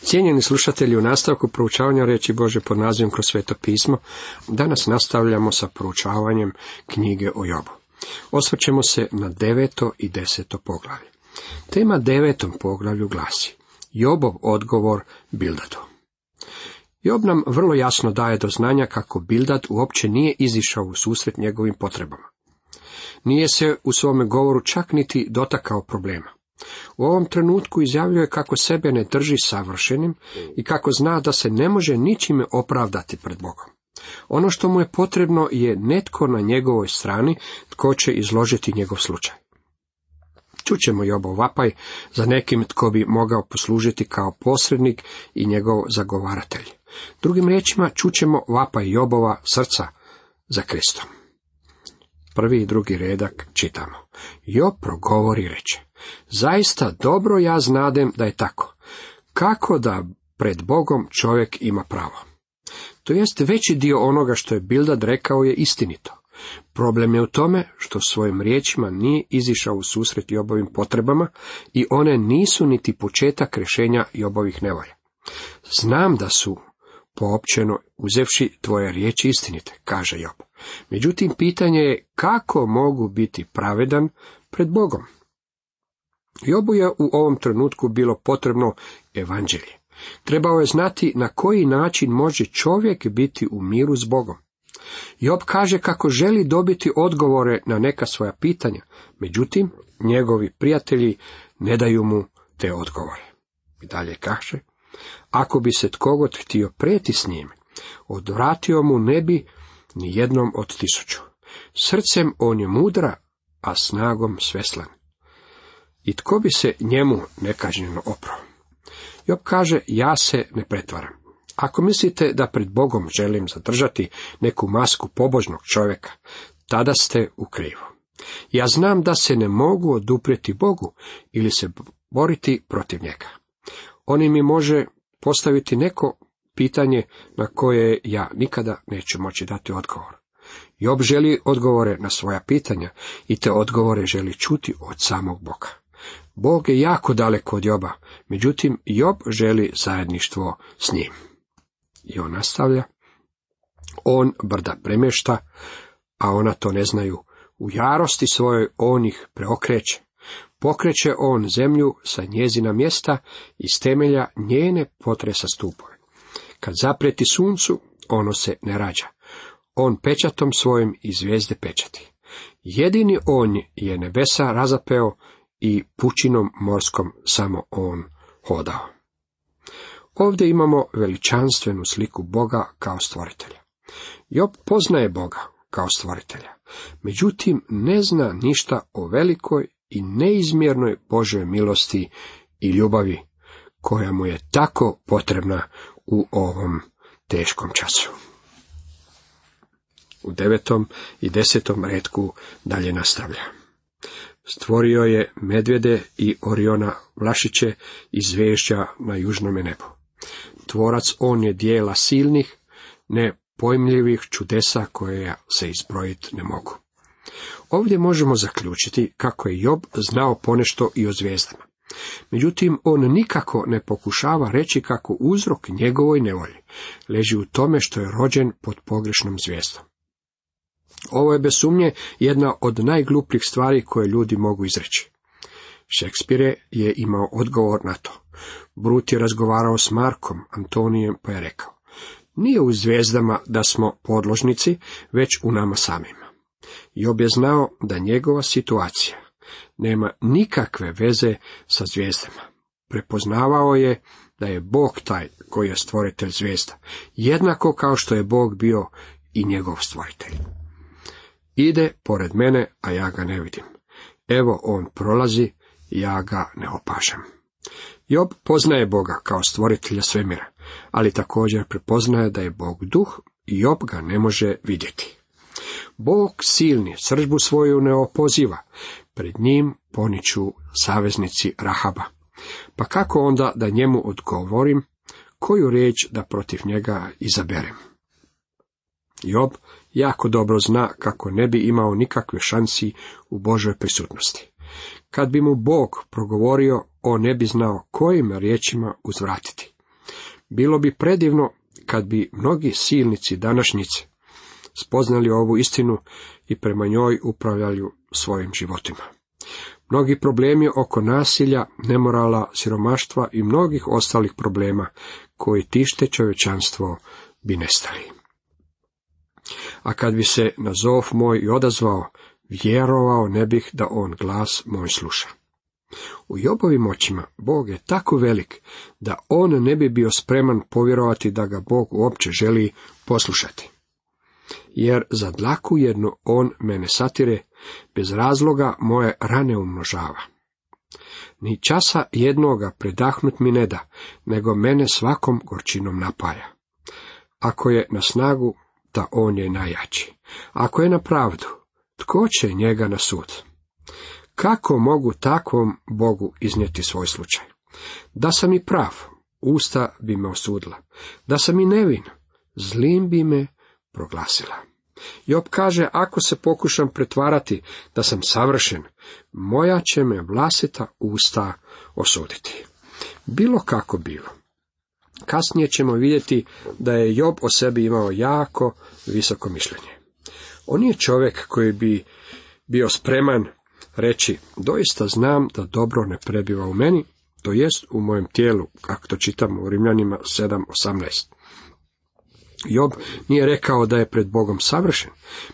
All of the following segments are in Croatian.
Cijenjeni slušatelji, u nastavku proučavanja reći Bože pod nazivom kroz sveto pismo, danas nastavljamo sa proučavanjem knjige o Jobu. Osvrćemo se na deveto i deseto poglavlje. Tema devetom poglavlju glasi Jobov odgovor Bildadu. Job nam vrlo jasno daje do znanja kako Bildad uopće nije izišao u susret njegovim potrebama. Nije se u svome govoru čak niti dotakao problema. U ovom trenutku izjavljuje kako sebe ne drži savršenim i kako zna da se ne može ničime opravdati pred Bogom. Ono što mu je potrebno je netko na njegovoj strani tko će izložiti njegov slučaj. Čućemo Jobov vapaj za nekim tko bi mogao poslužiti kao posrednik i njegov zagovaratelj. Drugim riječima čućemo vapaj Jobova srca za Kristom. Prvi i drugi redak čitamo. Job progovori reče. Zaista dobro ja znadem da je tako. Kako da pred Bogom čovjek ima pravo? To jest veći dio onoga što je Bildad rekao je istinito. Problem je u tome što svojim riječima nije izišao u susret Jobovim potrebama i one nisu niti početak rješenja Jobovih nevolja. Znam da su poopćeno uzevši tvoje riječi istinite, kaže Job. Međutim, pitanje je kako mogu biti pravedan pred Bogom. Jobu je u ovom trenutku bilo potrebno evanđelje. Trebao je znati na koji način može čovjek biti u miru s Bogom. Job kaže kako želi dobiti odgovore na neka svoja pitanja, međutim, njegovi prijatelji ne daju mu te odgovore. I dalje kaže, ako bi se tkogod htio preti s njim, odvratio mu ne bi ni jednom od tisuću. Srcem on je mudra, a snagom sveslan. I tko bi se njemu nekažnjeno oprao? Job kaže, ja se ne pretvaram. Ako mislite da pred Bogom želim zadržati neku masku pobožnog čovjeka, tada ste u krivu. Ja znam da se ne mogu oduprijeti Bogu ili se boriti protiv njega. On mi može postaviti neko pitanje na koje ja nikada neću moći dati odgovor. Job želi odgovore na svoja pitanja i te odgovore želi čuti od samog Boga. Bog je jako daleko od Joba, međutim Job želi zajedništvo s njim. I on nastavlja, on brda premješta, a ona to ne znaju. U jarosti svojoj on ih preokreće. Pokreće on zemlju sa njezina mjesta i s temelja njene potresa stupove. Kad zapreti suncu, ono se ne rađa. On pečatom svojim i zvijezde pečati. Jedini on je nebesa razapeo i pučinom morskom samo on hodao. Ovdje imamo veličanstvenu sliku Boga kao stvoritelja. Job poznaje Boga kao stvoritelja, međutim ne zna ništa o velikoj i neizmjernoj Božoj milosti i ljubavi koja mu je tako potrebna u ovom teškom času. U devetom i desetom redku dalje nastavlja. Stvorio je medvjede i oriona vlašiće i zvežđa na južnome nebu. Tvorac on je dijela silnih, nepojmljivih čudesa koje se izbrojiti ne mogu. Ovdje možemo zaključiti kako je Job znao ponešto i o zvijezdama. Međutim, on nikako ne pokušava reći kako uzrok njegovoj nevolji leži u tome što je rođen pod pogrešnom zvijezdom. Ovo je bez sumnje jedna od najglupljih stvari koje ljudi mogu izreći. Šekspire je imao odgovor na to. Brut je razgovarao s Markom Antonijem pa je rekao, nije u zvijezdama da smo podložnici, već u nama samima. Job je znao da njegova situacija nema nikakve veze sa zvijezdama. Prepoznavao je da je Bog taj koji je stvoritelj zvijezda, jednako kao što je Bog bio i njegov stvoritelj. Ide pored mene, a ja ga ne vidim. Evo on prolazi, ja ga ne opažam. Job poznaje Boga kao stvoritelja svemira, ali također prepoznaje da je Bog duh i Job ga ne može vidjeti. Bog silni sržbu svoju ne opoziva, pred njim poniču saveznici Rahaba. Pa kako onda da njemu odgovorim, koju riječ da protiv njega izaberem? Job jako dobro zna kako ne bi imao nikakve šansi u Božoj prisutnosti. Kad bi mu Bog progovorio, on ne bi znao kojim riječima uzvratiti. Bilo bi predivno kad bi mnogi silnici današnjice spoznali ovu istinu i prema njoj upravljali svojim životima. Mnogi problemi oko nasilja, nemorala, siromaštva i mnogih ostalih problema koji tište čovječanstvo bi nestali. A kad bi se na zov moj i odazvao, vjerovao ne bih da on glas moj sluša. U Jobovim očima Bog je tako velik da on ne bi bio spreman povjerovati da ga Bog uopće želi poslušati. Jer za dlaku jednu on mene satire, bez razloga moje rane umnožava. Ni časa jednoga predahnut mi ne da, nego mene svakom gorčinom napaja. Ako je na snagu, da on je najjači. Ako je na pravdu, tko će njega na sud? Kako mogu takvom Bogu iznijeti svoj slučaj? Da sam i prav, usta bi me osudila. Da sam i nevin, zlim bi me proglasila. Job kaže, ako se pokušam pretvarati da sam savršen, moja će me vlastita usta osuditi. Bilo kako bilo. Kasnije ćemo vidjeti da je Job o sebi imao jako visoko mišljenje. On je čovjek koji bi bio spreman reći, doista znam da dobro ne prebiva u meni, to jest u mojem tijelu, kako to čitamo u Rimljanima 7.18. Job nije rekao da je pred Bogom savršen,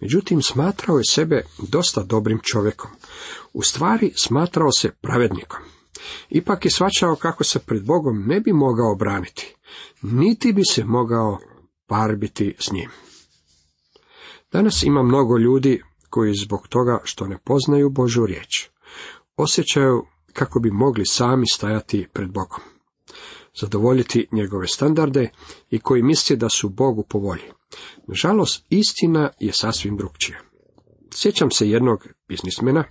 međutim smatrao je sebe dosta dobrim čovjekom. U stvari smatrao se pravednikom. Ipak je svačao kako se pred Bogom ne bi mogao braniti, niti bi se mogao parbiti s njim. Danas ima mnogo ljudi koji zbog toga što ne poznaju Božu riječ, osjećaju kako bi mogli sami stajati pred Bogom, zadovoljiti njegove standarde i koji misle da su Bogu po volji. Nažalost, istina je sasvim drugčija. Sjećam se jednog biznismena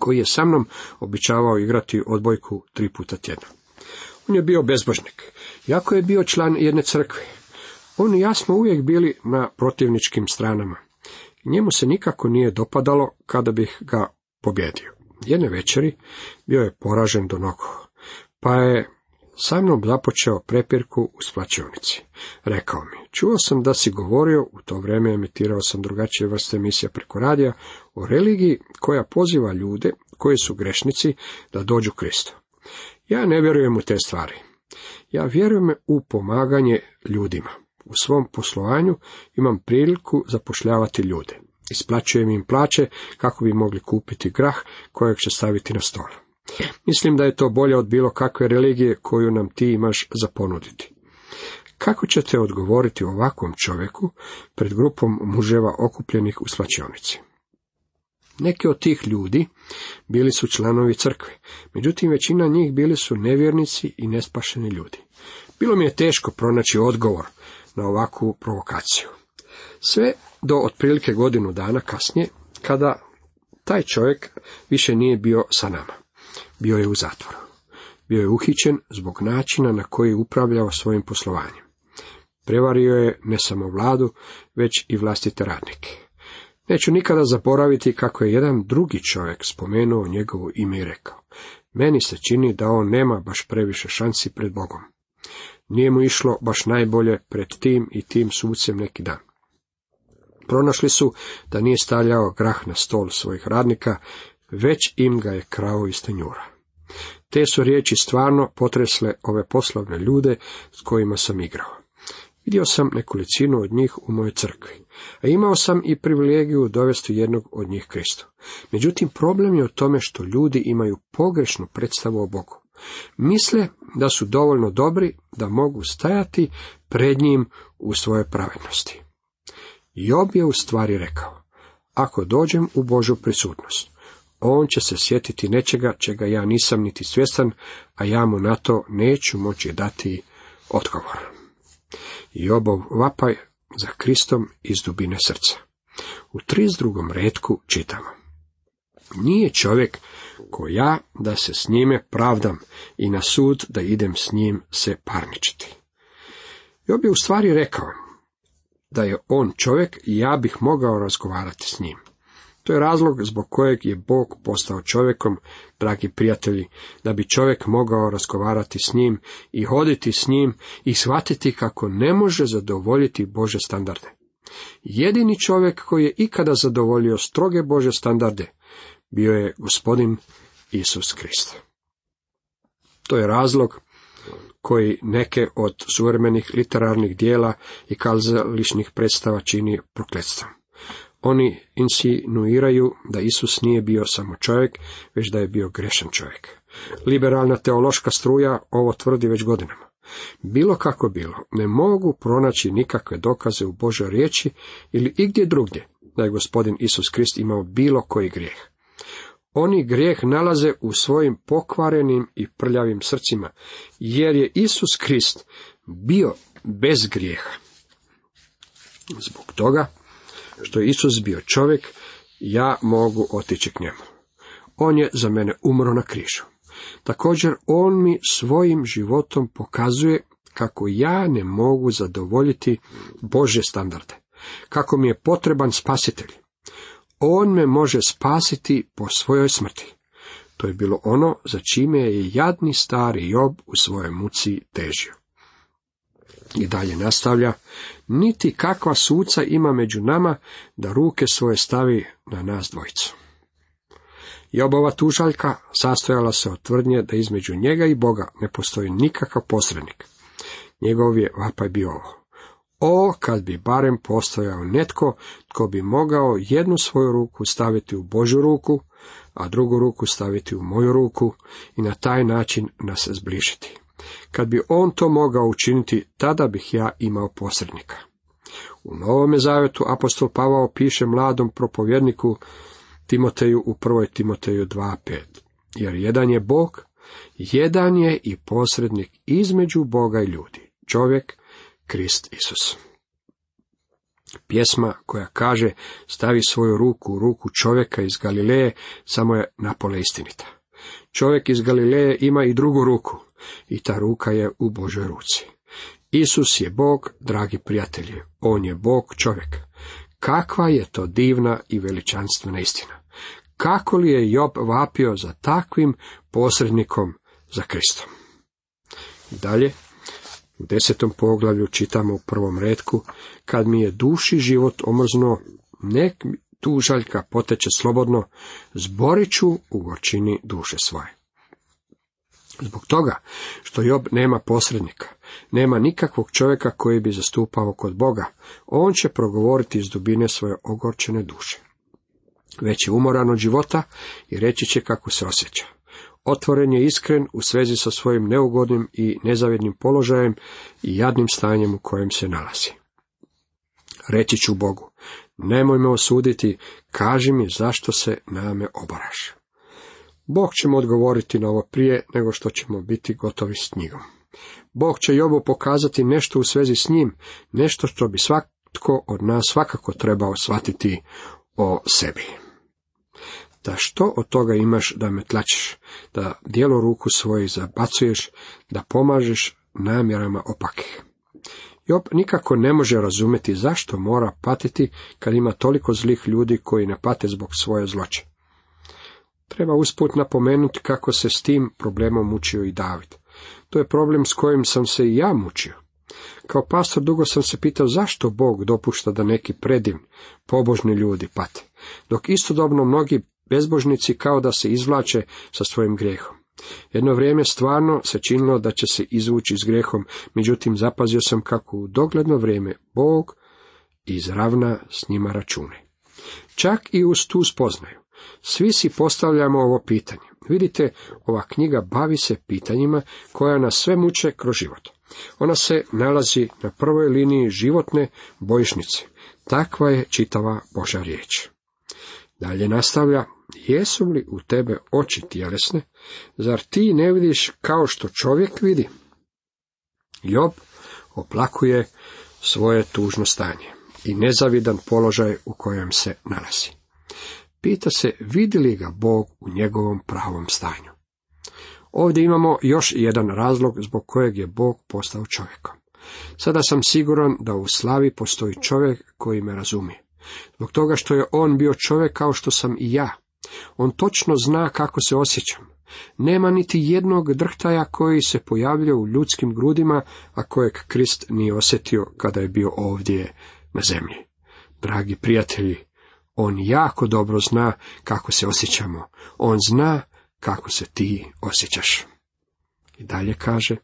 koji je sa mnom običavao igrati odbojku tri puta tjedno. On je bio bezbožnik, jako je bio član jedne crkve. On i ja smo uvijek bili na protivničkim stranama. Njemu se nikako nije dopadalo kada bih ga pobjedio. Jedne večeri bio je poražen do nogu, pa je sa mnom započeo prepirku u splačionici. Rekao mi, čuo sam da si govorio, u to vrijeme emitirao sam drugačije vrste emisija preko radija, o religiji koja poziva ljude koji su grešnici da dođu Kristu. Ja ne vjerujem u te stvari. Ja vjerujem u pomaganje ljudima. U svom poslovanju imam priliku zapošljavati ljude. Isplaćujem im plaće kako bi mogli kupiti grah kojeg će staviti na stol. Mislim da je to bolje od bilo kakve religije koju nam ti imaš za ponuditi. Kako ćete odgovoriti ovakvom čovjeku pred grupom muževa okupljenih u slačionici? Neki od tih ljudi bili su članovi crkve, međutim većina njih bili su nevjernici i nespašeni ljudi. Bilo mi je teško pronaći odgovor na ovakvu provokaciju. Sve do otprilike godinu dana kasnije, kada taj čovjek više nije bio sa nama. Bio je u zatvoru. Bio je uhićen zbog načina na koji je upravljao svojim poslovanjem. Prevario je ne samo vladu, već i vlastite radnike. Neću nikada zaboraviti kako je jedan drugi čovjek spomenuo njegovo ime i rekao. Meni se čini da on nema baš previše šansi pred Bogom. Nije mu išlo baš najbolje pred tim i tim sucem neki dan. Pronašli su da nije stavljao grah na stol svojih radnika, već im ga je krao iz tenjura. Te su riječi stvarno potresle ove poslovne ljude s kojima sam igrao. Vidio sam nekolicinu od njih u mojoj crkvi, a imao sam i privilegiju dovesti jednog od njih Kristu. Međutim, problem je u tome što ljudi imaju pogrešnu predstavu o Bogu. Misle da su dovoljno dobri da mogu stajati pred njim u svojoj pravednosti. Job je u stvari rekao, ako dođem u Božu prisutnost, on će se sjetiti nečega čega ja nisam niti svjestan, a ja mu na to neću moći dati odgovor. Jobov vapaj za Kristom iz dubine srca. U 32. redku čitamo. Nije čovjek ko ja da se s njime pravdam i na sud da idem s njim se parničiti. Job je u stvari rekao da je on čovjek i ja bih mogao razgovarati s njim. To je razlog zbog kojeg je Bog postao čovjekom, dragi prijatelji, da bi čovjek mogao razgovarati s njim i hoditi s njim i shvatiti kako ne može zadovoljiti Bože standarde. Jedini čovjek koji je ikada zadovoljio stroge Bože standarde bio je gospodin Isus Krist. To je razlog koji neke od suvremenih literarnih dijela i kazališnih predstava čini prokletstvom. Oni insinuiraju da Isus nije bio samo čovjek, već da je bio grešan čovjek. Liberalna teološka struja ovo tvrdi već godinama. Bilo kako bilo, ne mogu pronaći nikakve dokaze u Božoj riječi ili igdje drugdje da je gospodin Isus Krist imao bilo koji grijeh. Oni grijeh nalaze u svojim pokvarenim i prljavim srcima, jer je Isus Krist bio bez grijeha. Zbog toga što je Isus bio čovjek, ja mogu otići k njemu. On je za mene umro na križu. Također, on mi svojim životom pokazuje kako ja ne mogu zadovoljiti Bože standarde, kako mi je potreban spasitelj. On me može spasiti po svojoj smrti. To je bilo ono za čime je jadni stari Job u svojoj muci težio. I dalje nastavlja, niti kakva suca ima među nama da ruke svoje stavi na nas dvojicu. Jobova tužaljka sastojala se od tvrdnje da između njega i Boga ne postoji nikakav posrednik. Njegov je vapaj bio ovo. O, kad bi barem postojao netko tko bi mogao jednu svoju ruku staviti u Božju ruku, a drugu ruku staviti u moju ruku i na taj način nas zbližiti. Kad bi on to mogao učiniti, tada bih ja imao posrednika. U Novome Zavjetu apostol Pavao piše mladom propovjedniku Timoteju u 1. Timoteju 2.5. Jer jedan je Bog, jedan je i posrednik između Boga i ljudi, čovjek, Krist Isus. Pjesma koja kaže stavi svoju ruku u ruku čovjeka iz Galileje samo je napole istinita. Čovjek iz Galileje ima i drugu ruku i ta ruka je u Božoj ruci. Isus je Bog, dragi prijatelji, On je Bog čovjek. Kakva je to divna i veličanstvena istina. Kako li je Job vapio za takvim posrednikom za Kristom? Dalje, u desetom poglavlju čitamo u prvom redku, kad mi je duši život omrzno, nek tužaljka poteče slobodno, zborit ću u gorčini duše svoje. Zbog toga što Job nema posrednika, nema nikakvog čovjeka koji bi zastupao kod Boga, on će progovoriti iz dubine svoje ogorčene duše. Već je umoran od života i reći će kako se osjeća. Otvoren je iskren u svezi sa svojim neugodnim i nezavidnim položajem i jadnim stanjem u kojem se nalazi. Reći ću Bogu, nemoj me osuditi, kaži mi zašto se na me obaraš. Bog će mu odgovoriti na ovo prije nego što ćemo biti gotovi s knjigom. Bog će Jobu pokazati nešto u svezi s njim, nešto što bi svatko od nas svakako trebao shvatiti o sebi. Da što od toga imaš da me tlačiš, da dijelo ruku svoje zabacuješ, da pomažeš namjerama opakih. Job nikako ne može razumjeti zašto mora patiti kad ima toliko zlih ljudi koji ne pate zbog svoje zloće. Treba usput napomenuti kako se s tim problemom mučio i David. To je problem s kojim sam se i ja mučio. Kao pastor dugo sam se pitao zašto Bog dopušta da neki predivni, pobožni ljudi pate, dok istodobno mnogi bezbožnici kao da se izvlače sa svojim grijehom. Jedno vrijeme stvarno se činilo da će se izvući s grehom, međutim zapazio sam kako u dogledno vrijeme Bog izravna s njima račune. Čak i uz tu spoznaju. Svi si postavljamo ovo pitanje. Vidite, ova knjiga bavi se pitanjima koja nas sve muče kroz život. Ona se nalazi na prvoj liniji životne bojišnice. Takva je čitava Boža riječ. Dalje nastavlja, jesu li u tebe oči tjelesne, zar ti ne vidiš kao što čovjek vidi? Job oplakuje svoje tužno stanje i nezavidan položaj u kojem se nalazi. Pita se vidi li ga Bog u njegovom pravom stanju. Ovdje imamo još jedan razlog zbog kojeg je Bog postao čovjekom. Sada sam siguran da u slavi postoji čovjek koji me razumije. Zbog toga što je on bio čovjek kao što sam i ja. On točno zna kako se osjećam. Nema niti jednog drhtaja koji se pojavljuje u ljudskim grudima, a kojeg Krist nije osjetio kada je bio ovdje na zemlji. Dragi prijatelji, on jako dobro zna kako se osjećamo. On zna kako se ti osjećaš. I dalje kaže,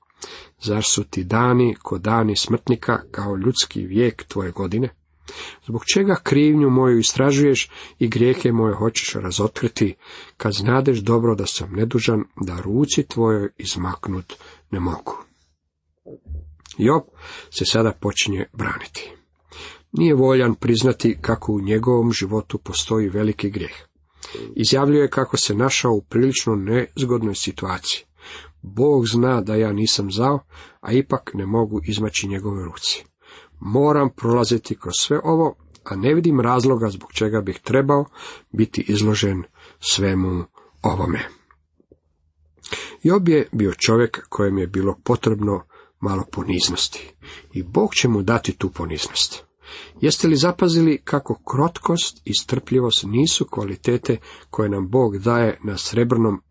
zar su ti dani ko dani smrtnika kao ljudski vijek tvoje godine? Zbog čega krivnju moju istražuješ i grijehe moje hoćeš razotkriti, kad znadeš dobro da sam nedužan, da ruci tvojoj izmaknut ne mogu. Job se sada počinje braniti. Nije voljan priznati kako u njegovom životu postoji veliki grijeh. Izjavljuje kako se našao u prilično nezgodnoj situaciji. Bog zna da ja nisam zao, a ipak ne mogu izmaći njegove ruci. Moram prolaziti kroz sve ovo, a ne vidim razloga zbog čega bih trebao biti izložen svemu ovome. Job je bio čovjek kojem je bilo potrebno malo poniznosti i Bog će mu dati tu poniznost. Jeste li zapazili kako krotkost i strpljivost nisu kvalitete koje nam Bog daje na srebrnom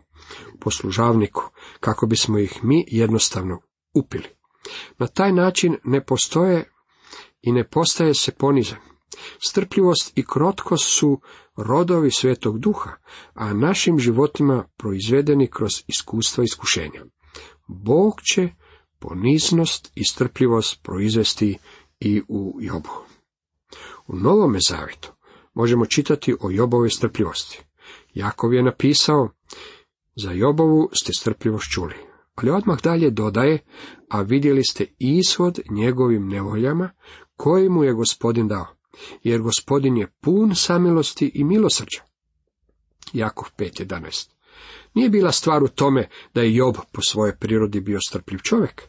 poslužavniku, kako bismo ih mi jednostavno upili. Na taj način ne postoje i ne postaje se ponizan. Strpljivost i krotkost su rodovi svetog duha, a našim životima proizvedeni kroz iskustva iskušenja. Bog će poniznost i strpljivost proizvesti i u Jobu. U Novome Zavetu možemo čitati o Jobove strpljivosti. Jakov je napisao, za Jobovu ste strpljivost čuli. Ali odmah dalje dodaje, a vidjeli ste ishod njegovim nevoljama, koji mu je gospodin dao, jer gospodin je pun samilosti i milosrđa. Jakov 5.11 Nije bila stvar u tome da je Job po svojoj prirodi bio strpljiv čovjek.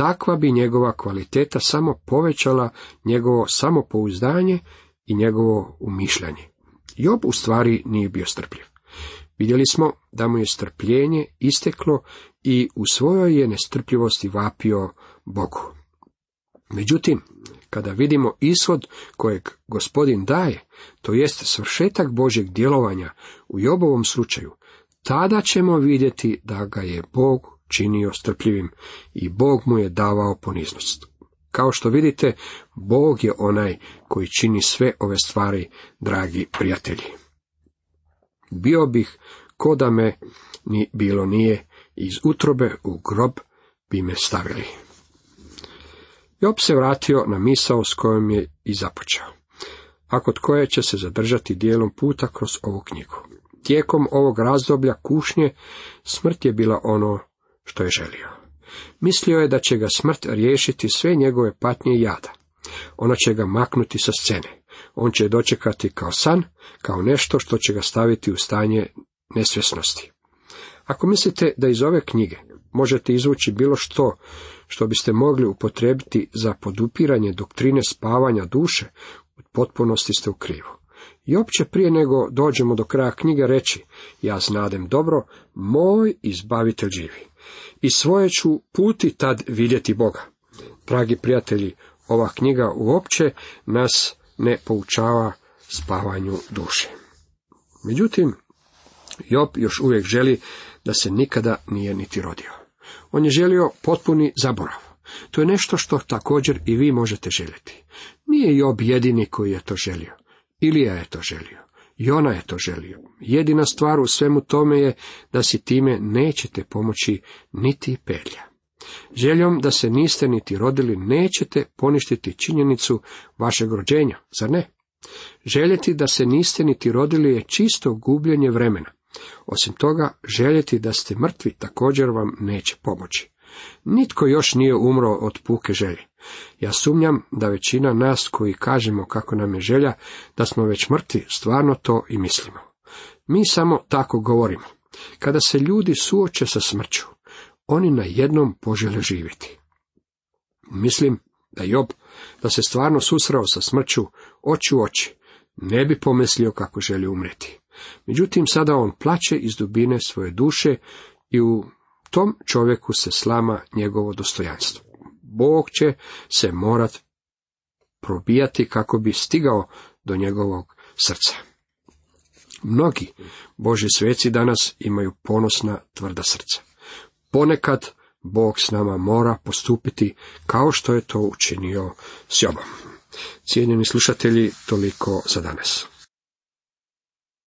Takva bi njegova kvaliteta samo povećala njegovo samopouzdanje i njegovo umišljanje. Job u stvari nije bio strpljiv. Vidjeli smo da mu je strpljenje isteklo i u svojoj je nestrpljivosti vapio Bogu. Međutim, kada vidimo ishod kojeg gospodin daje, to jest svršetak Božeg djelovanja u Jobovom slučaju, tada ćemo vidjeti da ga je Bog činio strpljivim i Bog mu je davao poniznost. Kao što vidite, Bog je onaj koji čini sve ove stvari, dragi prijatelji. Bio bih ko da me ni bilo nije, iz utrobe u grob bi me stavili. Job se vratio na misao s kojom je i započeo, a kod koje će se zadržati dijelom puta kroz ovu knjigu. Tijekom ovog razdoblja kušnje smrt je bila ono što je želio. Mislio je da će ga smrt riješiti sve njegove patnje i jada. Ona će ga maknuti sa scene. On će dočekati kao san, kao nešto što će ga staviti u stanje nesvjesnosti. Ako mislite da iz ove knjige možete izvući bilo što što biste mogli upotrebiti za podupiranje doktrine spavanja duše, u potpunosti ste u krivu. I opće prije nego dođemo do kraja knjige reći, ja znadem dobro, moj izbavitelj živi. I svoje ću puti tad vidjeti Boga. Dragi prijatelji, ova knjiga uopće nas ne poučava spavanju duše. Međutim, Job još uvijek želi da se nikada nije niti rodio. On je želio potpuni zaborav. To je nešto što također i vi možete željeti. Nije Job jedini koji je to želio. Ilija je to želio. Jona je to želio. Jedina stvar u svemu tome je da si time nećete pomoći niti pelja. Željom da se niste niti rodili nećete poništiti činjenicu vašeg rođenja, zar ne? Željeti da se niste niti rodili je čisto gubljenje vremena. Osim toga, željeti da ste mrtvi također vam neće pomoći. Nitko još nije umro od puke želje. Ja sumnjam da većina nas koji kažemo kako nam je želja, da smo već mrtvi, stvarno to i mislimo. Mi samo tako govorimo. Kada se ljudi suoče sa smrću, oni na jednom požele živjeti. Mislim da Job, da se stvarno susrao sa smrću oči u oči, ne bi pomislio kako želi umreti. Međutim, sada on plaće iz dubine svoje duše i u tom čovjeku se slama njegovo dostojanstvo. Bog će se morat probijati kako bi stigao do njegovog srca. Mnogi Boži sveci danas imaju ponosna tvrda srca. Ponekad Bog s nama mora postupiti kao što je to učinio s Jobom. Cijenjeni slušatelji, toliko za danas.